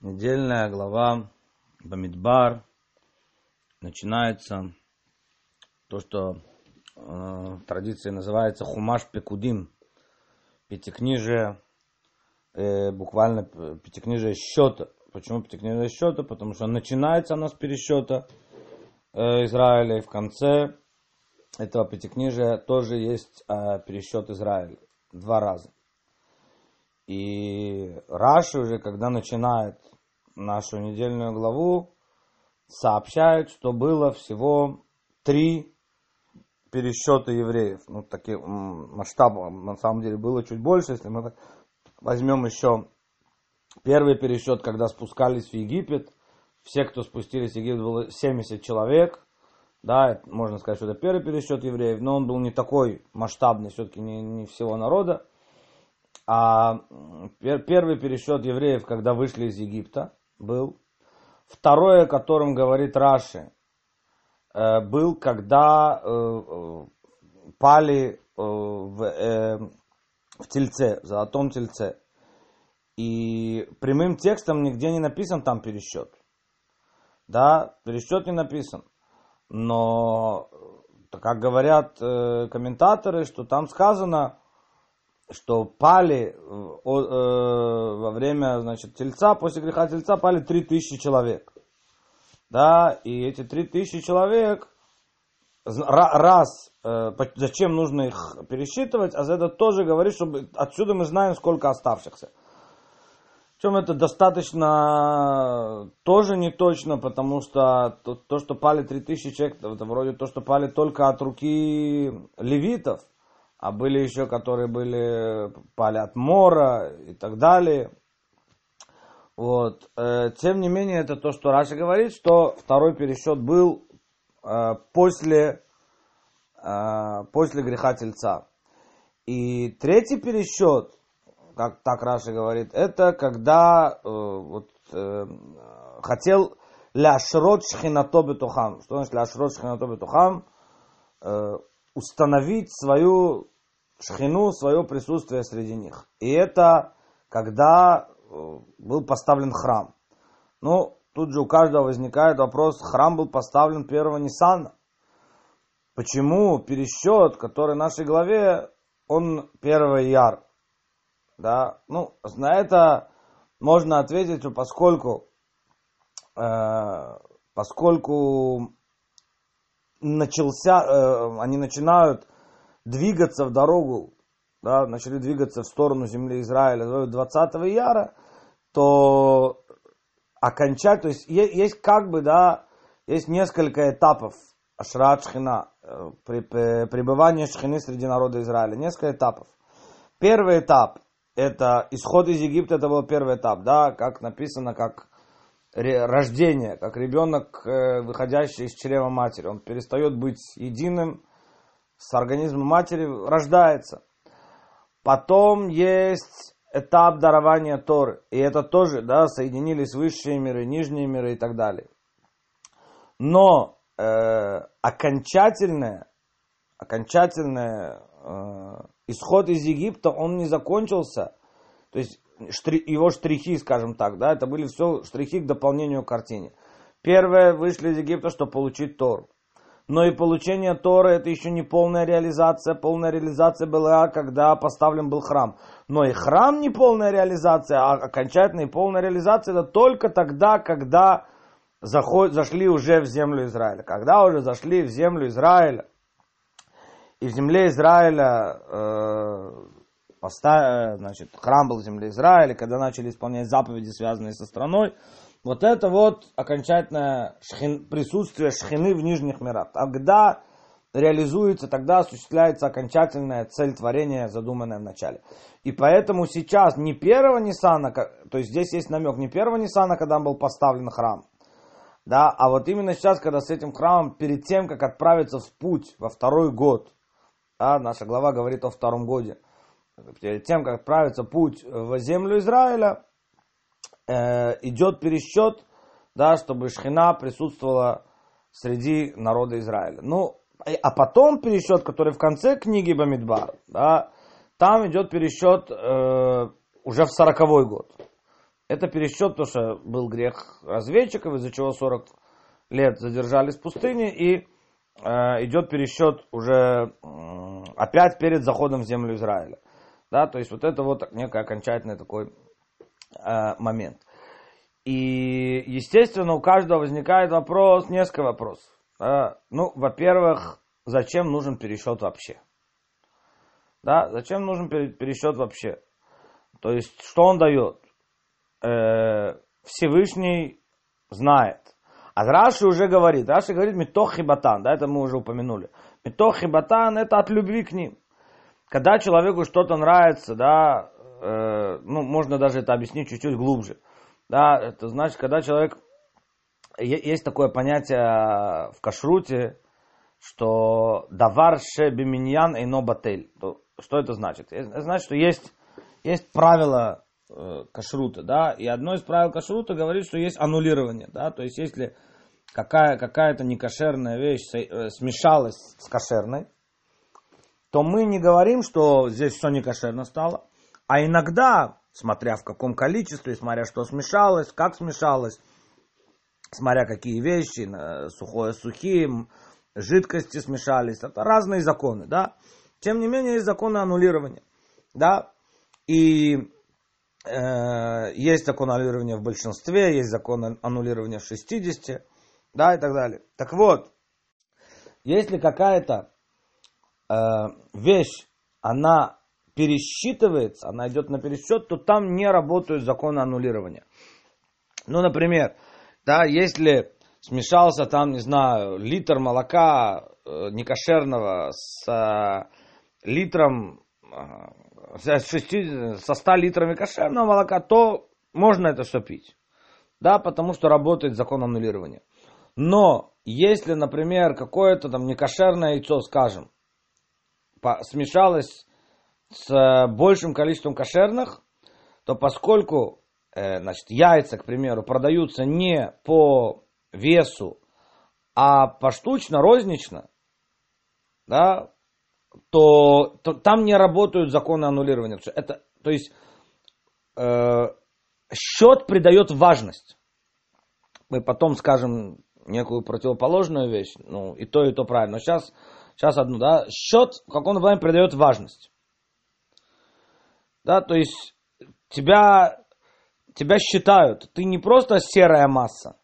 недельная глава Бамидбар начинается то, что э, в традиции называется Хумаш Пекудим, пятикнижие, э, буквально пятикнижие счета. Почему пятикнижие счета? Потому что начинается оно с пересчета э, Израиля, и в конце этого пятикнижия тоже есть э, пересчет Израиля два раза. И Раши уже, когда начинает нашу недельную главу, сообщает, что было всего три пересчета евреев. Ну, такие масштабы, на самом деле, было чуть больше, если мы возьмем еще первый пересчет, когда спускались в Египет, все, кто спустились в Египет, было 70 человек, да, можно сказать, что это первый пересчет евреев, но он был не такой масштабный, все-таки не, не всего народа. А первый пересчет евреев, когда вышли из Египта, был. Второе, о котором говорит Раши, э, был, когда э, э, пали в, в тельце, в золотом тельце. И прямым текстом нигде не написан там пересчет. Да, пересчет не написан. Но, как говорят комментаторы, что там сказано, что пали э, во время значит, тельца, после греха тельца пали 3000 человек. Да, и эти 3000 человек, раз, э, зачем нужно их пересчитывать, а за это тоже говорит, чтобы отсюда мы знаем, сколько оставшихся. Причем это достаточно тоже не точно, потому что то, то что пали 3000 человек, это вроде то, что пали только от руки левитов а были еще, которые были пали от мора и так далее. Вот. Э, тем не менее, это то, что Раши говорит, что второй пересчет был э, после, э, после греха тельца. И третий пересчет, как так Раши говорит, это когда вот, хотел להשרות שכינתו בתוכם. Что значит להשרות שכינתו בתוכם? установить свою шхину, свое присутствие среди них. И это когда э, был поставлен храм. Ну, тут же у каждого возникает вопрос, храм был поставлен первого Ниссана. Почему пересчет, который в нашей главе, он первый яр? Да, ну, на это можно ответить, поскольку, э, поскольку начался, э, они начинают двигаться в дорогу, да, начали двигаться в сторону земли Израиля 20 яра, то окончать, то есть есть как бы, да, есть несколько этапов Ашрат Шхина, э, пребывания Шхины среди народа Израиля, несколько этапов. Первый этап, это исход из Египта, это был первый этап, да, как написано, как рождение, как ребенок, э, выходящий из чрева матери. Он перестает быть единым с организмом матери, рождается. Потом есть этап дарования Торы. И это тоже, да, соединились высшие миры, нижние миры и так далее. Но э, окончательное, окончательное э, исход из Египта, он не закончился. То есть штри, его штрихи, скажем так, да, это были все штрихи к дополнению картине. Первое, вышли из Египта, чтобы получить Тору. Но и получение Торы это еще не полная реализация. Полная реализация была, когда поставлен был храм. Но и храм не полная реализация, а окончательная и полная реализация это только тогда, когда заход, зашли уже в землю Израиля. Когда уже зашли в землю Израиля, и в земле Израиля э, поставили, значит, храм был в земле Израиля, когда начали исполнять заповеди, связанные со страной, вот это вот окончательное шхин, присутствие шхины в нижних мирах. Тогда реализуется, тогда осуществляется окончательная цель творения, задуманная в начале. И поэтому сейчас не первого Ниссана, то есть здесь есть намек, не первого Ниссана, когда был поставлен храм, да, а вот именно сейчас, когда с этим храмом, перед тем, как отправиться в путь во второй год, да, наша глава говорит о втором годе, перед тем, как отправиться путь в землю Израиля, э, идет пересчет, да, чтобы Шхина присутствовала среди народа Израиля. Ну, а потом пересчет, который в конце книги Бамидбар, да, там идет пересчет э, уже в сороковой год. Это пересчет, то, что был грех разведчиков, из-за чего 40 лет задержались в пустыне, и э, идет пересчет уже э, опять перед заходом в землю Израиля. Да, то есть вот это вот некий окончательный такой э, момент. И, естественно, у каждого возникает вопрос, несколько вопросов. Э, ну, во-первых, зачем нужен пересчет вообще? Да, зачем нужен пересчет вообще? То есть, что он дает? Э, Всевышний знает. А Раши уже говорит, Раши говорит метох хибатан, да, это мы уже упомянули. Метох хибатан это от любви к ним. Когда человеку что-то нравится, да, э, ну, можно даже это объяснить чуть-чуть глубже. Да, это значит, когда человек, есть такое понятие в кашруте, что давар ше биминьян эйно батель. Что это значит? Это значит, что есть, есть правило э, кашрута, да, и одно из правил кашрута говорит, что есть аннулирование, да, то есть если какая, какая-то некошерная вещь э, смешалась с кошерной, то мы не говорим, что здесь все некошерно стало, а иногда, смотря в каком количестве, смотря что смешалось, как смешалось, смотря какие вещи, сухое с сухим, жидкости смешались, это разные законы, да. Тем не менее, есть законы аннулирования, да. И э, есть закон аннулирования в большинстве, есть закон аннулирования в 60, да, и так далее. Так вот, если какая-то э, вещь, она пересчитывается, она идет на пересчет, то там не работают законы аннулирования. Ну, например, да, если смешался там, не знаю, литр молока э, некошерного с э, литром, э, с 6, со 100 литрами кошерного молока, то можно это все пить. Да, потому что работает закон аннулирования. Но если, например, какое-то там некошерное яйцо, скажем, смешалось с большим количеством кошерных, то поскольку э, значит, яйца, к примеру, продаются не по весу, а поштучно, рознично, да, то, то там не работают законы аннулирования. Это, то есть э, счет придает важность. Мы потом скажем некую противоположную вещь, ну и то, и то правильно. Но сейчас, сейчас одну, да, счет в каком-то плане придает важность. Да, то есть тебя, тебя считают, ты не просто серая масса,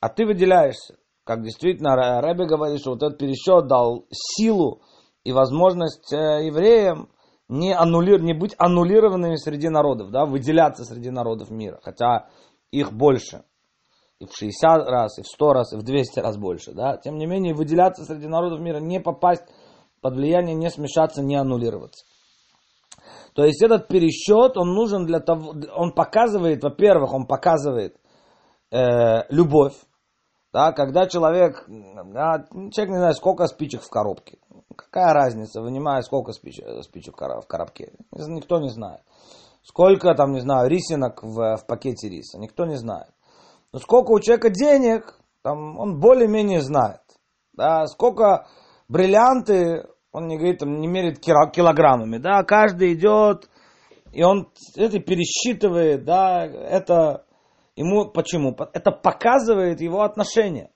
а ты выделяешься. Как действительно Рэбби говорит, что вот этот пересчет дал силу и возможность э, евреям не, аннулир, не быть аннулированными среди народов, да, выделяться среди народов мира, хотя их больше, и в 60 раз, и в 100 раз, и в 200 раз больше, да, тем не менее выделяться среди народов мира, не попасть под влияние, не смешаться, не аннулироваться. То есть этот пересчет, он нужен для того, он показывает, во-первых, он показывает э, любовь, да, когда человек, да, человек не знает, сколько спичек в коробке. Какая разница, вынимая сколько спичек, спичек в коробке. Никто не знает. Сколько там, не знаю, рисинок в, в пакете риса. Никто не знает. Но сколько у человека денег, там, он более-менее знает. Да, сколько бриллианты, он не говорит, там, не мерит килограммами. Да, каждый идет, и он это пересчитывает, да, это Ему почему? Это показывает его отношение.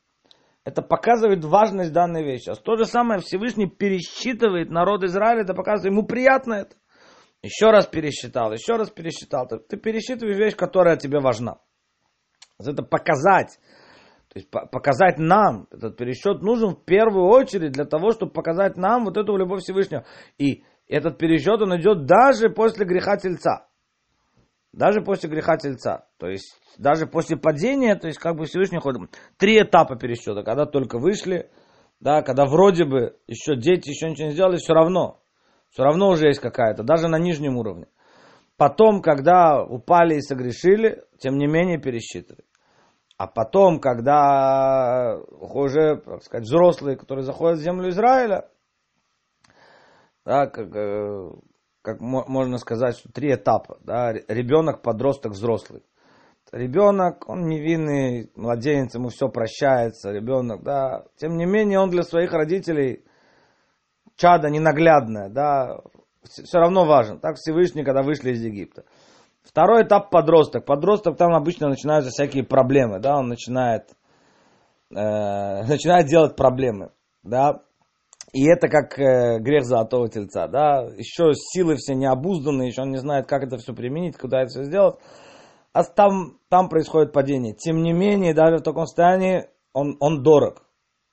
Это показывает важность данной вещи. А то же самое Всевышний пересчитывает народ Израиля, это показывает, ему приятно это. Еще раз пересчитал, еще раз пересчитал. Ты, ты пересчитываешь вещь, которая тебе важна. Это показать. То есть показать нам, этот пересчет нужен в первую очередь для того, чтобы показать нам вот эту любовь Всевышнего. И этот пересчет, он идет даже после греха тельца. Даже после греха тельца. То есть даже после падения, то есть как бы Всевышний ходит. Три этапа пересчета. Когда только вышли, да, когда вроде бы еще дети еще ничего не сделали, все равно. Все равно уже есть какая-то, даже на нижнем уровне. Потом, когда упали и согрешили, тем не менее пересчитывают. А потом, когда уже, так сказать, взрослые, которые заходят в землю Израиля, да, как, э, как можно сказать, что три этапа. Да, ребенок, подросток, взрослый ребенок, он невинный, младенец, ему все прощается, ребенок, да. Тем не менее, он для своих родителей чада ненаглядное, да, все равно важен. Так Всевышний, когда вышли из Египта. Второй этап подросток. Подросток там обычно начинаются всякие проблемы, да, он начинает, э, начинает делать проблемы, да. И это как э, грех золотого тельца, да. Еще силы все необузданные, еще он не знает, как это все применить, куда это все сделать. А там, там происходит падение. Тем не менее, даже в таком состоянии он, он дорог.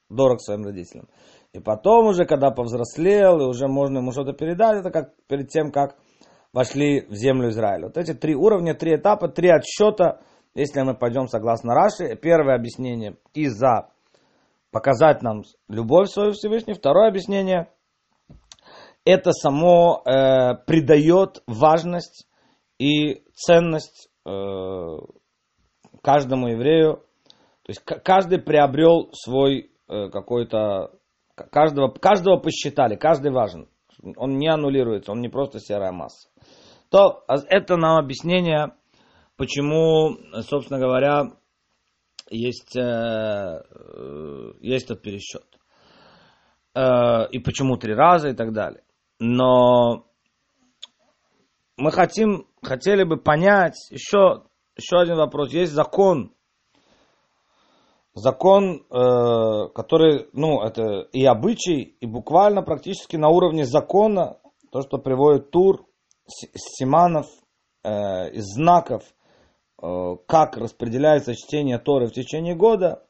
Дорог своим родителям. И потом уже, когда повзрослел, и уже можно ему что-то передать, это как перед тем, как вошли в землю Израиля. Вот эти три уровня, три этапа, три отсчета, если мы пойдем согласно Раши. Первое объяснение из-за показать нам любовь свою Всевышний. Второе объяснение, это само э, придает важность и ценность э, каждому еврею. То есть каждый приобрел свой э, какой-то, каждого, каждого посчитали, каждый важен. Он не аннулируется, он не просто серая масса. То а это нам объяснение, почему, собственно говоря, есть, э, э, есть этот пересчет. Э, и почему три раза и так далее. Но мы хотим, хотели бы понять еще, еще один вопрос. Есть закон, закон, который, ну, это и обычай, и буквально практически на уровне закона, то, что приводит Тур, Симанов, э, из знаков, э, как распределяется чтение Торы в течение года,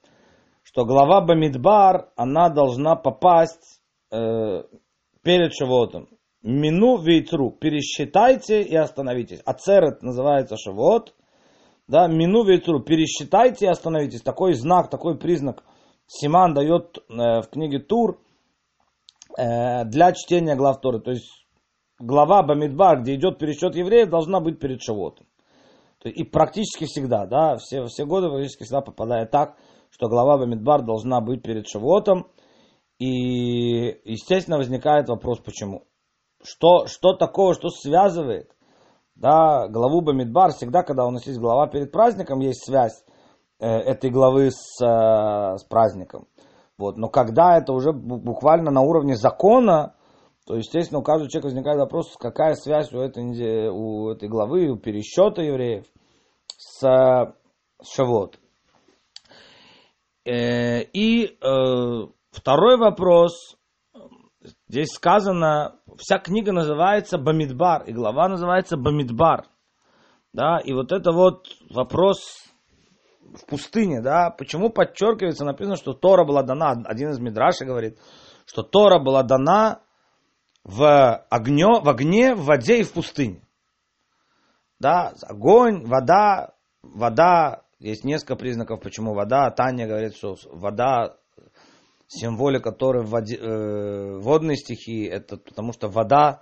что глава Бамидбар, она должна попасть э, перед Шавотом. Мину вейтру, пересчитайте и остановитесь. Ацерет называется Шавот. Да, мину вейтру, пересчитайте и остановитесь. Такой знак, такой признак Симан дает в книге Тур для чтения глав Торы. То есть глава Бамидбар, где идет пересчет евреев, должна быть перед Шавотом. И практически всегда, да, все, все годы практически всегда попадает так, что глава Бамидбар должна быть перед Шавотом. И, естественно, возникает вопрос, почему. Что, что такого, что связывает да, главу Бамидбар, всегда, когда у нас есть глава перед праздником, есть связь э, этой главы с, э, с праздником. Вот. Но когда это уже буквально на уровне закона, то, естественно, у каждого человека возникает вопрос, какая связь у этой, у этой главы, у пересчета евреев с, Шавот. Э, и э, второй вопрос, здесь сказано, вся книга называется Бамидбар, и глава называется Бамидбар. Да, и вот это вот вопрос в пустыне, да, почему подчеркивается, написано, что Тора была дана, один из Мидрашей говорит, что Тора была дана в, огне, в огне, в воде и в пустыне. Да, огонь, вода, вода, есть несколько признаков, почему вода. Таня говорит, что вода, символика которой в воде, э, водной стихии, это потому что вода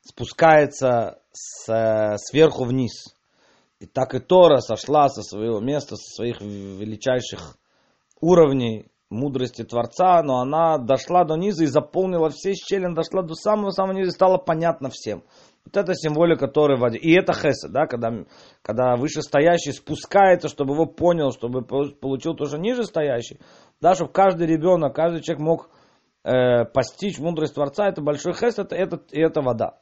спускается с, сверху вниз. И так и Тора сошла со своего места, со своих величайших уровней мудрости Творца, но она дошла до низа и заполнила все щели, дошла до самого-самого низа и стала понятна всем. Вот это символика Торы в воде. И это хеса, да, когда, когда вышестоящий спускается, чтобы его понял, чтобы получил тоже нижестоящий. Да, чтобы каждый ребенок, каждый человек мог э, постичь мудрость Творца, это большой хес, это, это, и это вода.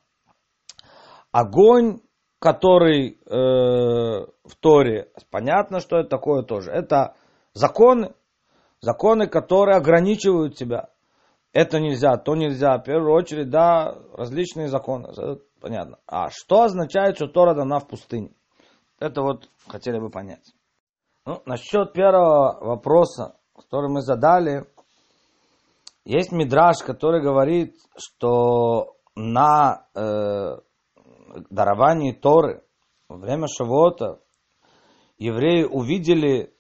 Огонь, который э, в Торе, понятно, что это такое тоже. Это законы, Законы, которые ограничивают тебя. Это нельзя, то нельзя. В первую очередь, да, различные законы. Понятно. А что означает, что Тора дана в пустыне? Это вот хотели бы понять. Ну, насчет первого вопроса, который мы задали, есть мидраж, который говорит, что на э, даровании Торы во время Шавота евреи увидели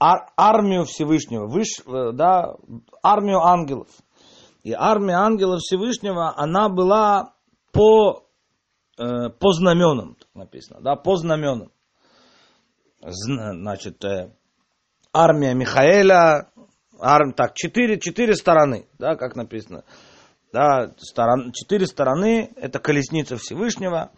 ар, армию Всевышнего, выш, э, да, армию ангелов. И армия ангелов Всевышнего, она была по, э, по знаменам, так написано, да, по знаменам. Значит, э, армия Михаэля, арм, так, четыре, четыре стороны, да, как написано. Да, сторон, четыре стороны, это колесница Всевышнего,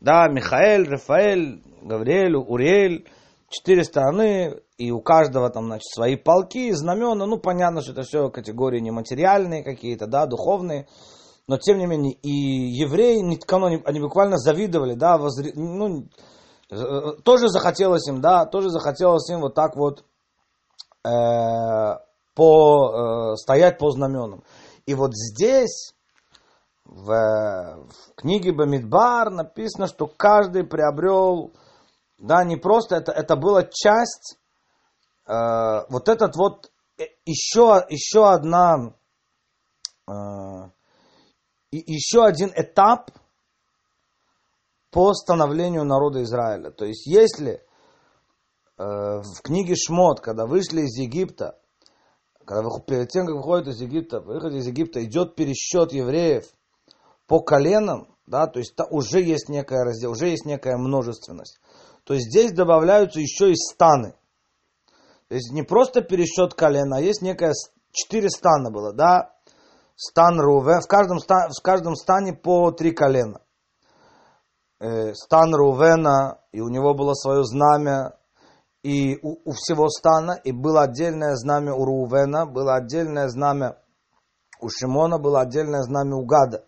да, Михаэль, Рафаэль, Гавриэль, Уриэль, четыре стороны, и у каждого там, значит, свои полки, знамена, ну, понятно, что это все категории нематериальные какие-то, да, духовные, но тем не менее, и евреи, они, буквально завидовали, да, возри, ну, э, тоже захотелось им, да, тоже захотелось им вот так вот э, по, э, стоять по знаменам. И вот здесь, в, в книге Бамидбар написано, что каждый приобрел, да, не просто, это, это была часть, э, вот этот вот, еще, э, еще одна, э, еще один этап по становлению народа Израиля. То есть, если э, в книге Шмот, когда вышли из Египта, когда перед тем, как выходят из Египта, выход из Египта, идет пересчет евреев по коленам, да, то есть уже есть некая раздел, уже есть некая множественность. То здесь добавляются еще и станы. То есть не просто пересчет колен, а есть некая четыре стана было, да, стан Рувен, в каждом, стан, в каждом стане по три колена. Э, стан Рувена, и у него было свое знамя, и у, у всего стана, и было отдельное знамя у Рувена, было отдельное знамя у Шимона, было отдельное знамя у Гада.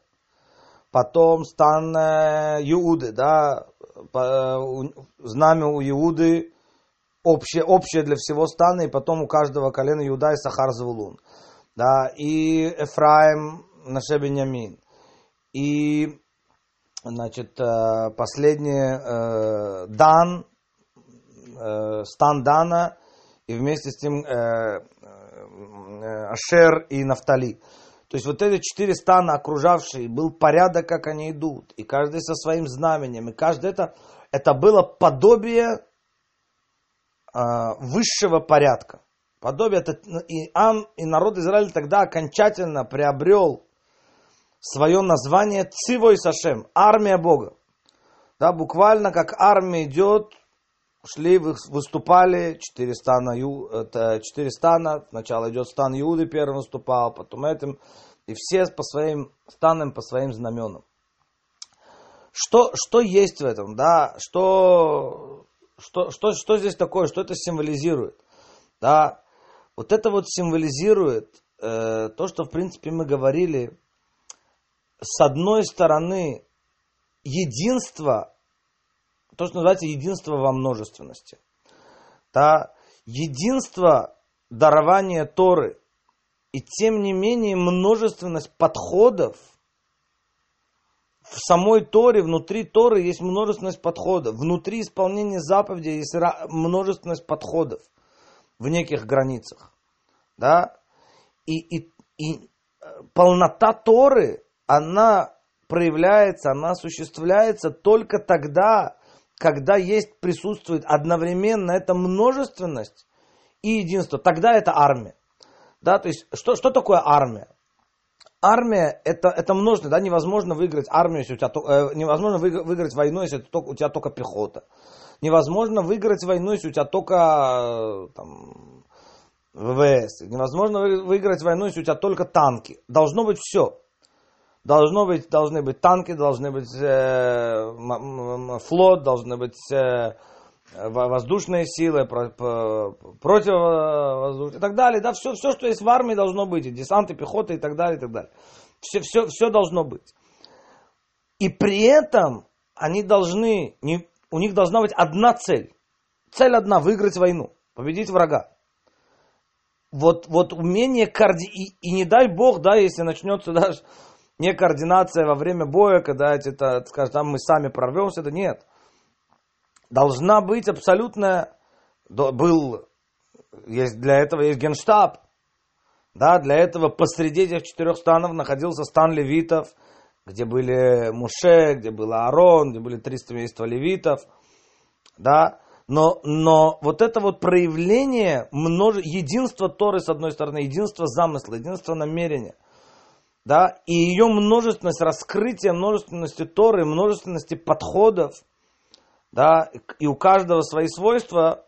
Потом стан э, Иуды, да, знамя у Иуды общее, общее для всего стана, и потом у каждого колена Иуда и Сахар Завулун да, и Эфраим Наше Беньямин. И, значит, э, последний э, Дан, э, стан Дана, и вместе с ним Ашер и Нафтали. То есть вот эти четыре стана окружавшие, был порядок, как они идут, и каждый со своим знаменем, и каждый это, это было подобие высшего порядка. Подобие это и Ам, и народ Израиля тогда окончательно приобрел свое название Цивой Сашем, армия Бога. Да, буквально как армия идет, шли, выступали четыре стана, это четыре стана, сначала идет стан Иуды, первый выступал, потом этим, и все по своим станам, по своим знаменам. Что, что есть в этом, да, что, что, что, что здесь такое, что это символизирует, да, вот это вот символизирует э, то, что, в принципе, мы говорили, с одной стороны, единство, то, что называется единство во множественности. Да, единство дарования Торы и, тем не менее, множественность подходов в самой Торе, внутри Торы есть множественность подходов. Внутри исполнения заповедей есть множественность подходов в неких границах. Да? И, и, и э, полнота Торы, она проявляется, она осуществляется только тогда, когда есть, присутствует одновременно эта множественность и единство. Тогда это армия. Да, то есть, что, что такое армия? Армия это, это множество, да, невозможно выиграть армию, если у тебя э, невозможно выиграть войну, если у тебя только пехота. Невозможно выиграть войну, если у тебя только э, там, ВВС. Невозможно выиграть войну, если у тебя только танки. Должно быть все. Должно быть, должны быть танки, должны быть э, флот, должны быть э, воздушные силы, про, про, противовоздушные и так далее. Да, все, все, что есть в армии, должно быть. И десанты, пехота и так далее, и так далее. Все, все, все должно быть. И при этом они должны, не, у них должна быть одна цель. Цель одна – выиграть войну, победить врага. Вот, вот умение коорди... И, и не дай бог, да, если начнется даже не координация во время боя, когда это, скажем, там мы сами прорвемся, это нет. Должна быть абсолютно, был, есть, для этого есть генштаб, да, для этого посреди этих четырех станов находился стан левитов, где были Муше, где был Аарон, где были 300 семейства левитов, да, но, но вот это вот проявление множе... единства Торы, с одной стороны, единство замысла, единство намерения, да, и ее множественность, раскрытие множественности Торы, множественности подходов, да, и у каждого свои свойства,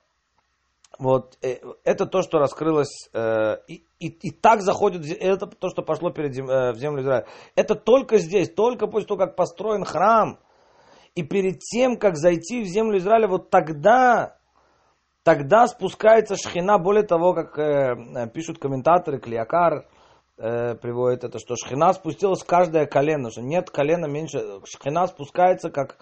вот, э, это то, что раскрылось, э, и, и, и так заходит, это то, что пошло перед, э, в землю Израиля. Это только здесь, только после того, как построен храм – и перед тем, как зайти в землю Израиля, вот тогда, тогда спускается шхина, более того, как э, пишут комментаторы, Клиакар, э, приводит это, что Шхина спустилась в каждое колено, что нет колена меньше. Шхина спускается, как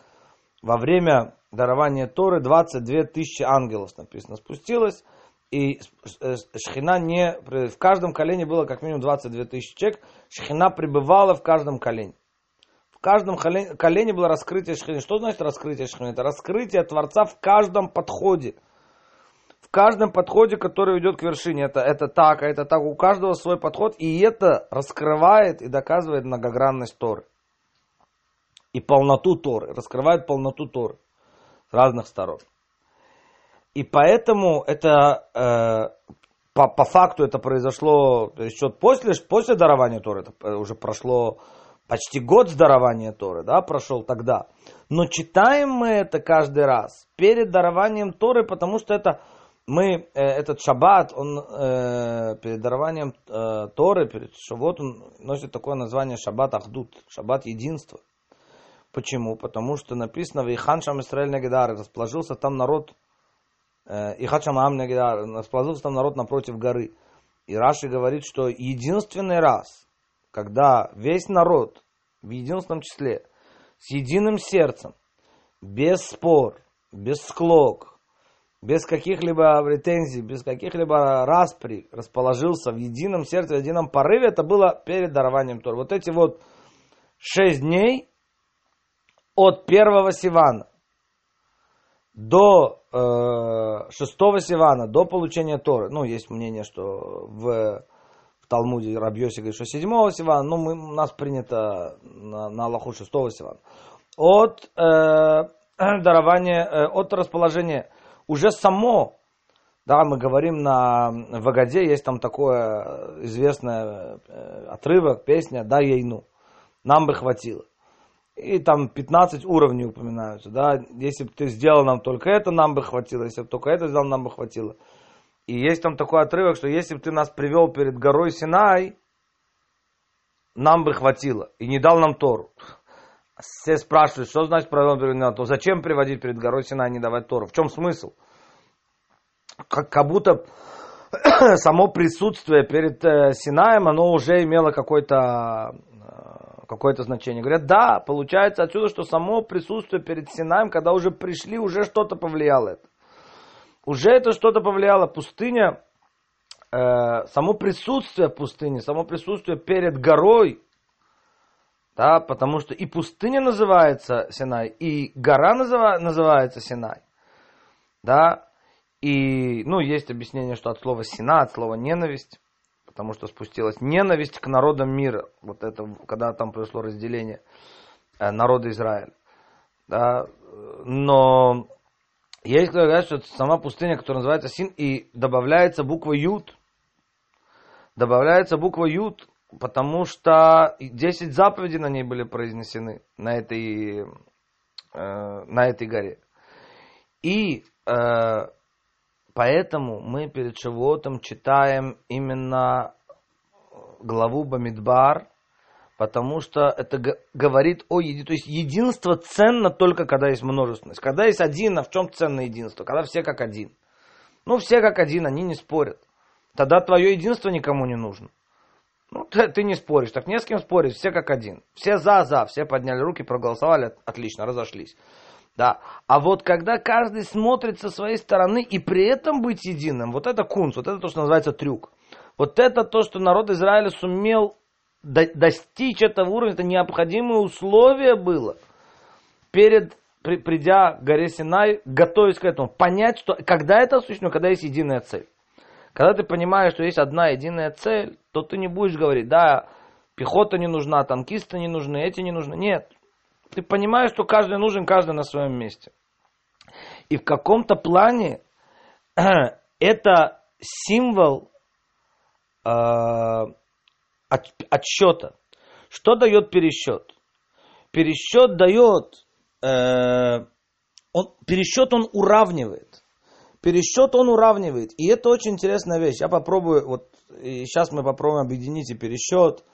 во время дарования Торы 22 тысячи ангелов, написано, спустилась. И э, Шхина не... В каждом колене было как минимум 22 тысячи человек. Шхина пребывала в каждом колене. В каждом колене было раскрытие Шхины. Что значит раскрытие Шхины? Это раскрытие Творца в каждом подходе. В каждом подходе, который ведет к вершине. Это, это так, а это так. У каждого свой подход. И это раскрывает и доказывает многогранность Торы. И полноту Торы. Раскрывает полноту Торы с разных сторон. И поэтому это э, по, по факту это произошло, то есть после, после дарования Торы, это уже прошло почти год с дарования Торы, да, прошел тогда. Но читаем мы это каждый раз перед дарованием Торы, потому что это мы, э, этот шаббат, он э, перед дарованием э, Торы, перед Шавот, он носит такое название шаббат Ахдут, шаббат единства. Почему? Потому что написано в Ихан Шам Исраэль Негедар, расположился там народ, э, Ихан Шам Ам Негедар, расположился там народ напротив горы. И Раши говорит, что единственный раз, когда весь народ в единственном числе, с единым сердцем, без спор, без склок, без каких-либо претензий, без каких-либо распри, расположился в едином сердце, в едином порыве, это было перед дарованием Тор. Вот эти вот шесть дней от первого Сивана до э, шестого Сивана, до получения Торы. Ну, есть мнение, что в Талмуде Рабьоси говорит, что седьмого Сивана, но мы, у нас принято на, на Аллаху шестого Сивана. От э, дарования, э, от расположения уже само, да, мы говорим на в Агаде, есть там такое известное э, отрывок, песня «Да ейну», нам бы хватило. И там 15 уровней упоминаются, да, если бы ты сделал нам только это, нам бы хватило, если бы только это сделал, нам бы хватило. И есть там такой отрывок, что если бы ты нас привел перед горой Синай, нам бы хватило. И не дал нам Тору. Все спрашивают, что значит провел перед горой Зачем приводить перед горой Синай и не давать Тору? В чем смысл? Как, как будто само присутствие перед э, Синаем, оно уже имело какое-то э, какое-то значение. Говорят, да, получается отсюда, что само присутствие перед Синаем, когда уже пришли, уже что-то повлияло это уже это что-то повлияло. Пустыня, э, само присутствие пустыни, само присутствие перед горой, да, потому что и пустыня называется Синай, и гора называ, называется Синай, да, и, ну, есть объяснение, что от слова Сина, от слова ненависть, потому что спустилась ненависть к народам мира, вот это, когда там произошло разделение э, народа Израиля, да, но есть кто говорит, что сама пустыня, которая называется Син, и добавляется буква Ют. Добавляется буква Ют, потому что 10 заповедей на ней были произнесены, на этой, э, на этой горе. И э, поэтому мы перед Шавуотом читаем именно главу Бамидбар, потому что это говорит о единстве. То есть единство ценно только когда есть множественность. Когда есть один, а в чем ценно единство? Когда все как один. Ну, все как один, они не спорят. Тогда твое единство никому не нужно. Ну, ты, ты не споришь, так не с кем спорить, все как один. Все за-за, все подняли руки, проголосовали, отлично, разошлись. Да. А вот когда каждый смотрит со своей стороны и при этом быть единым, вот это кунс, вот это то, что называется трюк. Вот это то, что народ Израиля сумел достичь этого уровня, это необходимое условие было перед при, придя к горе Синай, готовясь к этому, понять, что когда это осуществлено, когда есть единая цель. Когда ты понимаешь, что есть одна единая цель, то ты не будешь говорить, да, пехота не нужна, танкисты не нужны, эти не нужны. Нет. Ты понимаешь, что каждый нужен, каждый на своем месте. И в каком-то плане это символ э, от, отсчета. Что дает пересчет? Пересчет дает, э, он, пересчет он уравнивает. Пересчет он уравнивает. И это очень интересная вещь. Я попробую, вот сейчас мы попробуем объединить и пересчет,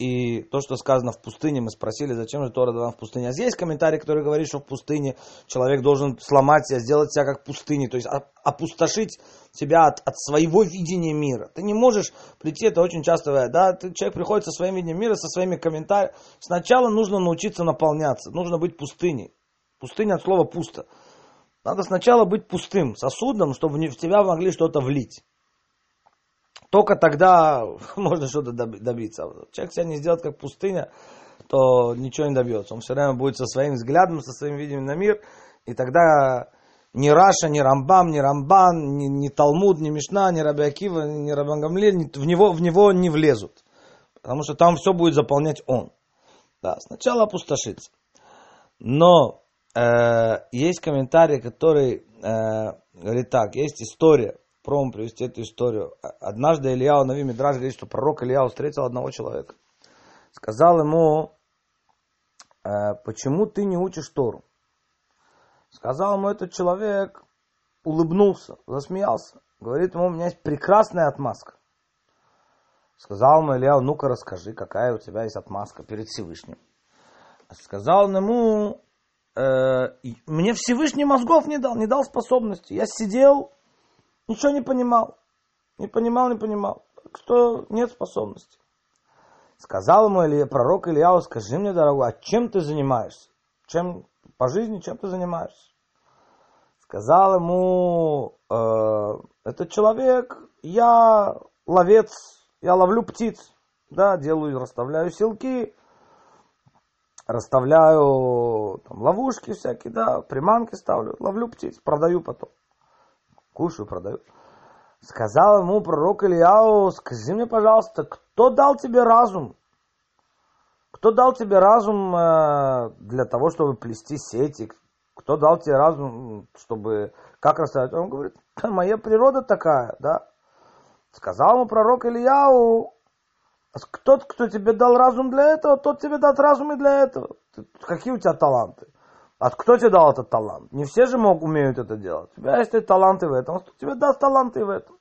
и то, что сказано в пустыне, мы спросили, зачем же Тора дана в пустыне. А здесь комментарий, который говорит, что в пустыне человек должен сломать себя, сделать себя как пустыни, то есть опустошить себя от, от своего видения мира. Ты не можешь прийти, это очень часто бывает, да, ты, человек приходит со своим видением мира, со своими комментариями. Сначала нужно научиться наполняться, нужно быть пустыней. Пустыня от слова пусто. Надо сначала быть пустым сосудом, чтобы в тебя могли что-то влить. Только тогда можно что-то добиться. Человек себя не сделает как пустыня, то ничего не добьется. Он все время будет со своим взглядом, со своим видением на мир, и тогда ни Раша, ни Рамбам, ни Рамбан, ни, ни Талмуд, ни Мишна, ни Раби Акива, ни Рабан Гамлель в него, в него не влезут. Потому что там все будет заполнять он. Да, сначала опустошится. Но э, есть комментарий, который э, говорит так, есть история Пром привести эту историю. Однажды Ильяу Нави Мидраж говорит, что пророк Ильяу встретил одного человека. Сказал ему, «Э, почему ты не учишь Тору? Сказал ему этот человек, улыбнулся, засмеялся. Говорит ему, у меня есть прекрасная отмазка. Сказал ему Ильяу, ну-ка расскажи, какая у тебя есть отмазка перед Всевышним. Сказал ему, мне Всевышний мозгов не дал, не дал способности. Я сидел Ничего не понимал. Не понимал, не понимал. Так что нет способности. Сказал ему Илья, пророк Ильяу, скажи мне, дорогой, а чем ты занимаешься? Чем по жизни, чем ты занимаешься? Сказал ему, э, этот человек, я ловец, я ловлю птиц, да, делаю, расставляю силки, расставляю там, ловушки всякие, да, приманки ставлю, ловлю птиц, продаю потом кушаю, продаю. Сказал ему пророк Ильяу, скажи мне, пожалуйста, кто дал тебе разум? Кто дал тебе разум э, для того, чтобы плести сети? Кто дал тебе разум, чтобы как расставить? Он говорит, моя природа такая, да. Сказал ему пророк Ильяу, тот, кто тебе дал разум для этого, тот тебе даст разум и для этого. Какие у тебя таланты? А кто тебе дал этот талант? Не все же могут, умеют это делать. У тебя есть таланты в этом, кто тебе даст таланты в этом?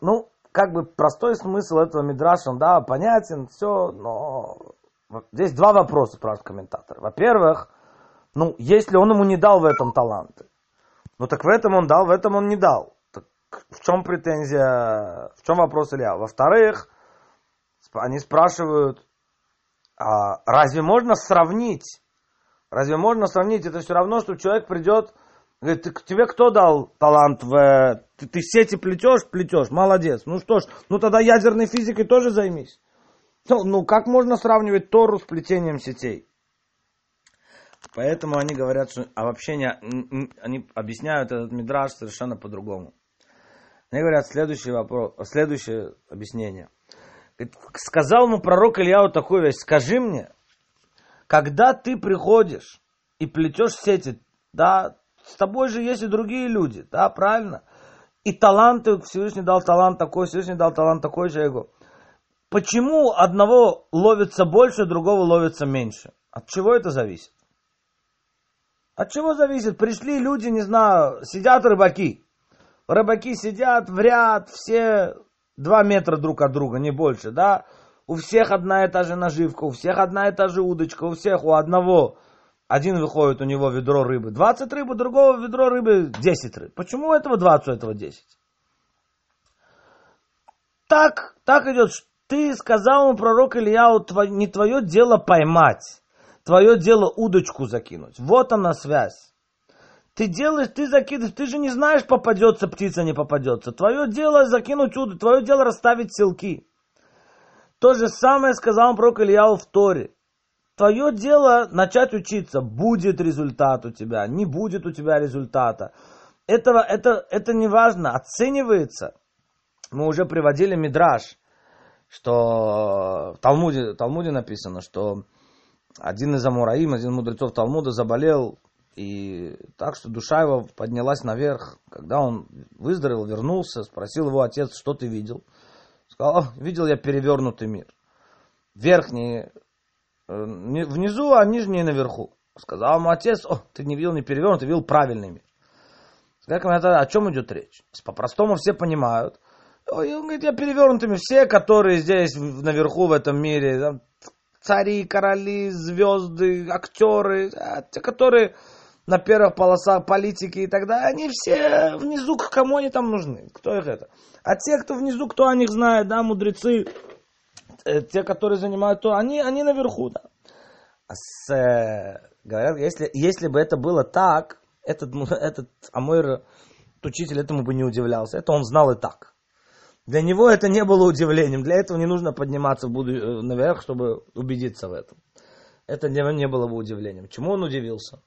Ну, как бы простой смысл этого мидраша, да, понятен, все, но здесь два вопроса, спрашивает комментатор. Во-первых, ну, если он ему не дал в этом таланты, ну так в этом он дал, в этом он не дал. В чем претензия, в чем вопрос Илья? Во-вторых, они спрашивают, а разве можно сравнить Разве можно сравнить? Это все равно, что человек придет, говорит, ты, тебе кто дал талант в... Ты, ты сети плетешь? Плетешь, молодец. Ну что ж, ну тогда ядерной физикой тоже займись. Ну, ну как можно сравнивать Тору с плетением сетей? Поэтому они говорят, что а вообще не, они объясняют этот мидраж совершенно по-другому. Они говорят следующий вопрос, следующее объяснение. Сказал ему пророк Ильяу такую вещь, скажи мне, когда ты приходишь и плетешь сети, да, с тобой же есть и другие люди, да, правильно? И таланты, Всевышний дал талант такой, Всевышний дал талант такой его. Почему одного ловится больше, другого ловится меньше? От чего это зависит? От чего зависит? Пришли люди, не знаю, сидят рыбаки. Рыбаки сидят в ряд, все два метра друг от друга, не больше, да? у всех одна и та же наживка, у всех одна и та же удочка, у всех, у одного один выходит у него ведро рыбы, 20 рыб, у другого ведро рыбы 10 рыб. Почему у этого 20, у этого 10? Так, так идет. Ты сказал ему пророк Ильяу, не твое дело поймать, твое дело удочку закинуть. Вот она связь. Ты делаешь, ты закидываешь, ты же не знаешь, попадется птица, не попадется. Твое дело закинуть удочку, твое дело расставить селки. То же самое сказал пророк Ильяу в Торе. Твое дело начать учиться. Будет результат у тебя, не будет у тебя результата. Этого, это, это не важно, оценивается. Мы уже приводили мидраж, что в Талмуде, в Талмуде написано, что один из Амураим, один из мудрецов Талмуда заболел, и так что душа его поднялась наверх. Когда он выздоровел, вернулся, спросил его отец, что ты видел – Сказал, видел я перевернутый мир. Верхний э, внизу, а нижний наверху. Сказал ему отец, о, ты не видел не перевернутый, видел правильный мир. Сказал комментатор, о чем идет речь? По-простому все понимают, Ой, он говорит, я перевернутыми. Все, которые здесь наверху в этом мире, цари, короли, звезды, актеры, а, те, которые на первых полосах политики и так далее, они все внизу, кому они там нужны? Кто их это? А те, кто внизу, кто о них знает, да, мудрецы, э, те, которые занимают то, они, они наверху, да. А с, э, говорят, если, если бы это было так, этот, этот Амойр, учитель, этому бы не удивлялся. Это он знал и так. Для него это не было удивлением. Для этого не нужно подниматься э, наверх, чтобы убедиться в этом. Это не, не было бы удивлением. Чему он удивился?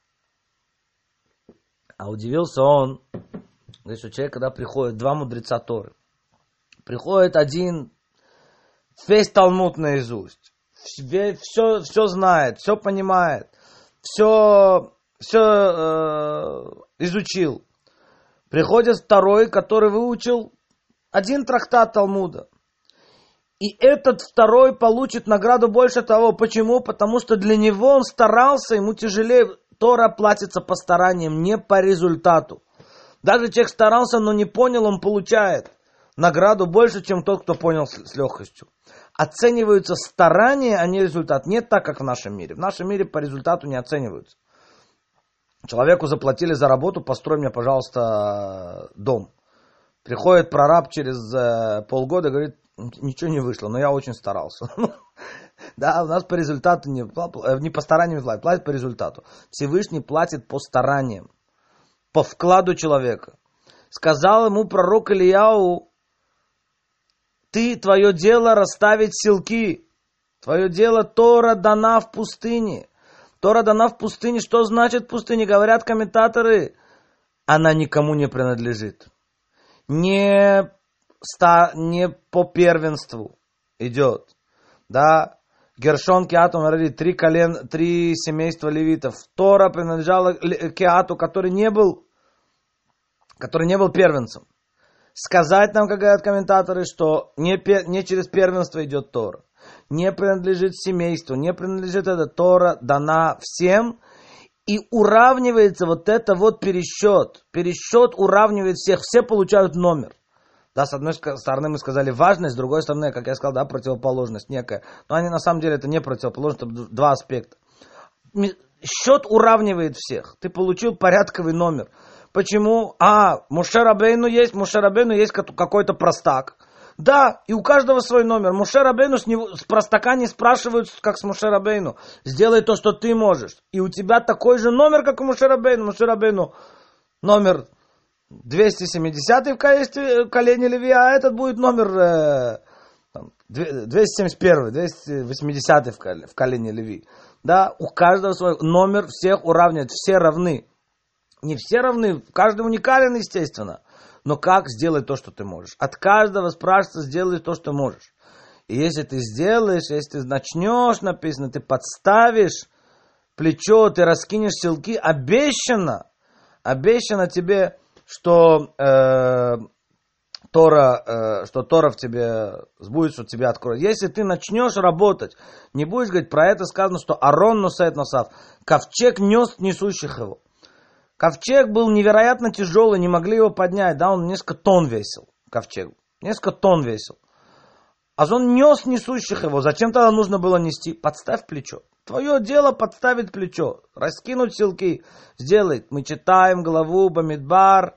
А удивился он, говорит, что человек, когда приходит, два мудреца Торы, приходит один, весь Талмуд наизусть, все, все, все знает, все понимает, все, все э, изучил. Приходит второй, который выучил один трактат Талмуда. И этот второй получит награду больше того. Почему? Потому что для него он старался, ему тяжелее. Тора платится по стараниям, не по результату. Даже человек старался, но не понял, он получает награду больше, чем тот, кто понял с, легкостью. Оцениваются старания, а не результат. Не так, как в нашем мире. В нашем мире по результату не оцениваются. Человеку заплатили за работу, построй мне, пожалуйста, дом. Приходит прораб через э, полгода, говорит, ничего не вышло, но я очень старался. Да, у нас по результату не, э, не по стараниям платит, платит по результату. Всевышний платит по стараниям, по вкладу человека. Сказал ему пророк Ильяу, ты, твое дело расставить силки, твое дело Тора дана в пустыне. Тора дана в пустыне. Что значит пустыне? Говорят комментаторы. Она никому не принадлежит не, ста, не по первенству идет. Да, Гершон, Кеату народили три, колен, три семейства левитов. Тора принадлежала Кеату, который не был, который не был первенцем. Сказать нам, как говорят комментаторы, что не, не через первенство идет Тора. Не принадлежит семейству, не принадлежит эта Тора, дана всем – и уравнивается вот это вот пересчет. Пересчет уравнивает всех, все получают номер. Да, с одной стороны мы сказали важность, с другой стороны, как я сказал, да, противоположность некая. Но они на самом деле это не противоположность, это два аспекта. Счет уравнивает всех. Ты получил порядковый номер. Почему? А, Мушерабейну есть, Мушерабейну есть какой-то простак. Да, и у каждого свой номер. Мушер Абейну с, него, с простака не спрашивают, как с Мушер Абейну. Сделай то, что ты можешь. И у тебя такой же номер, как у Мушер Абейну. Мушер Абейну номер 270 в колене, колене Леви, а этот будет номер э, 271, 280 в колене Леви. Да, у каждого свой номер, всех уравнивает, все равны. Не все равны, каждый уникален, естественно но как сделать то, что ты можешь? От каждого спрашивается, сделай то, что можешь. И если ты сделаешь, если ты начнешь, написано, ты подставишь плечо, ты раскинешь силки, обещано, обещано тебе, что э, Тора, э, что Тора в тебе сбудет, что тебя откроет. Если ты начнешь работать, не будешь говорить, про это сказано, что Арон носает носав, ковчег нес несущих его. Ковчег был невероятно тяжелый, не могли его поднять, да, он несколько тонн весил, ковчег, несколько тонн весил. А он нес несущих его, зачем тогда нужно было нести? Подставь плечо. Твое дело подставить плечо, раскинуть силки, сделать. Мы читаем главу Бамидбар,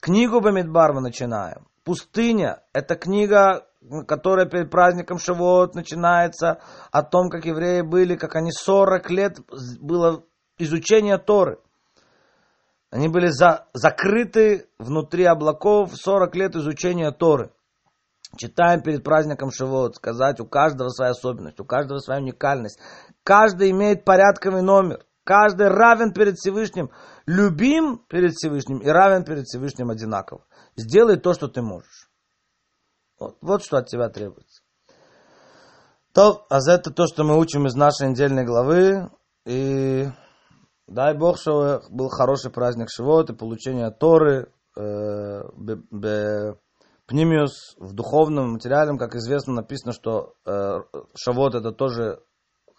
книгу Бамидбар мы начинаем. Пустыня – это книга, которая перед праздником Шавуот начинается о том, как евреи были, как они 40 лет было изучение Торы – они были за, закрыты внутри облаков 40 лет изучения Торы. Читаем перед праздником Шивот, сказать, у каждого своя особенность, у каждого своя уникальность. Каждый имеет порядковый номер. Каждый равен перед Всевышним, любим перед Всевышним и равен перед Всевышним одинаково. Сделай то, что ты можешь. Вот, вот что от тебя требуется. То, а это то, что мы учим из нашей недельной главы. И Дай Бог, что был хороший праздник Шивот и получение Торы, э, Пнимиус в духовном, материальном, как известно, написано, что э, Шавот это тоже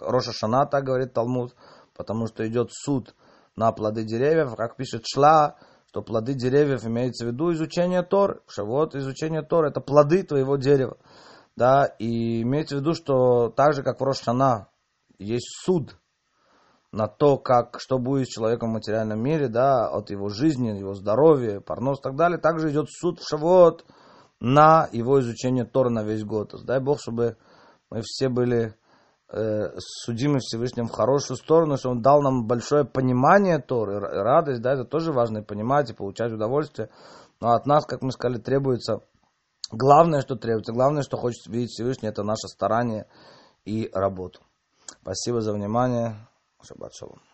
Роша Шана, так говорит Талмуд, потому что идет суд на плоды деревьев, как пишет Шла, что плоды деревьев имеется в виду изучение Торы. Шавот, изучение Торы, это плоды твоего дерева. Да, и имеется в виду, что так же, как в Рошана есть суд на то, как, что будет с человеком в материальном мире, да, от его жизни, его здоровья, парнос и так далее, также идет суд в Шавот на его изучение Тора на весь год. Дай Бог, чтобы мы все были судимы Всевышним в хорошую сторону, что Он дал нам большое понимание Торы, радость, да, это тоже важно понимать и получать удовольствие. Но от нас, как мы сказали, требуется, главное, что требуется, главное, что хочет видеть Всевышний, это наше старание и работу. Спасибо за внимание. Шаббат шалом.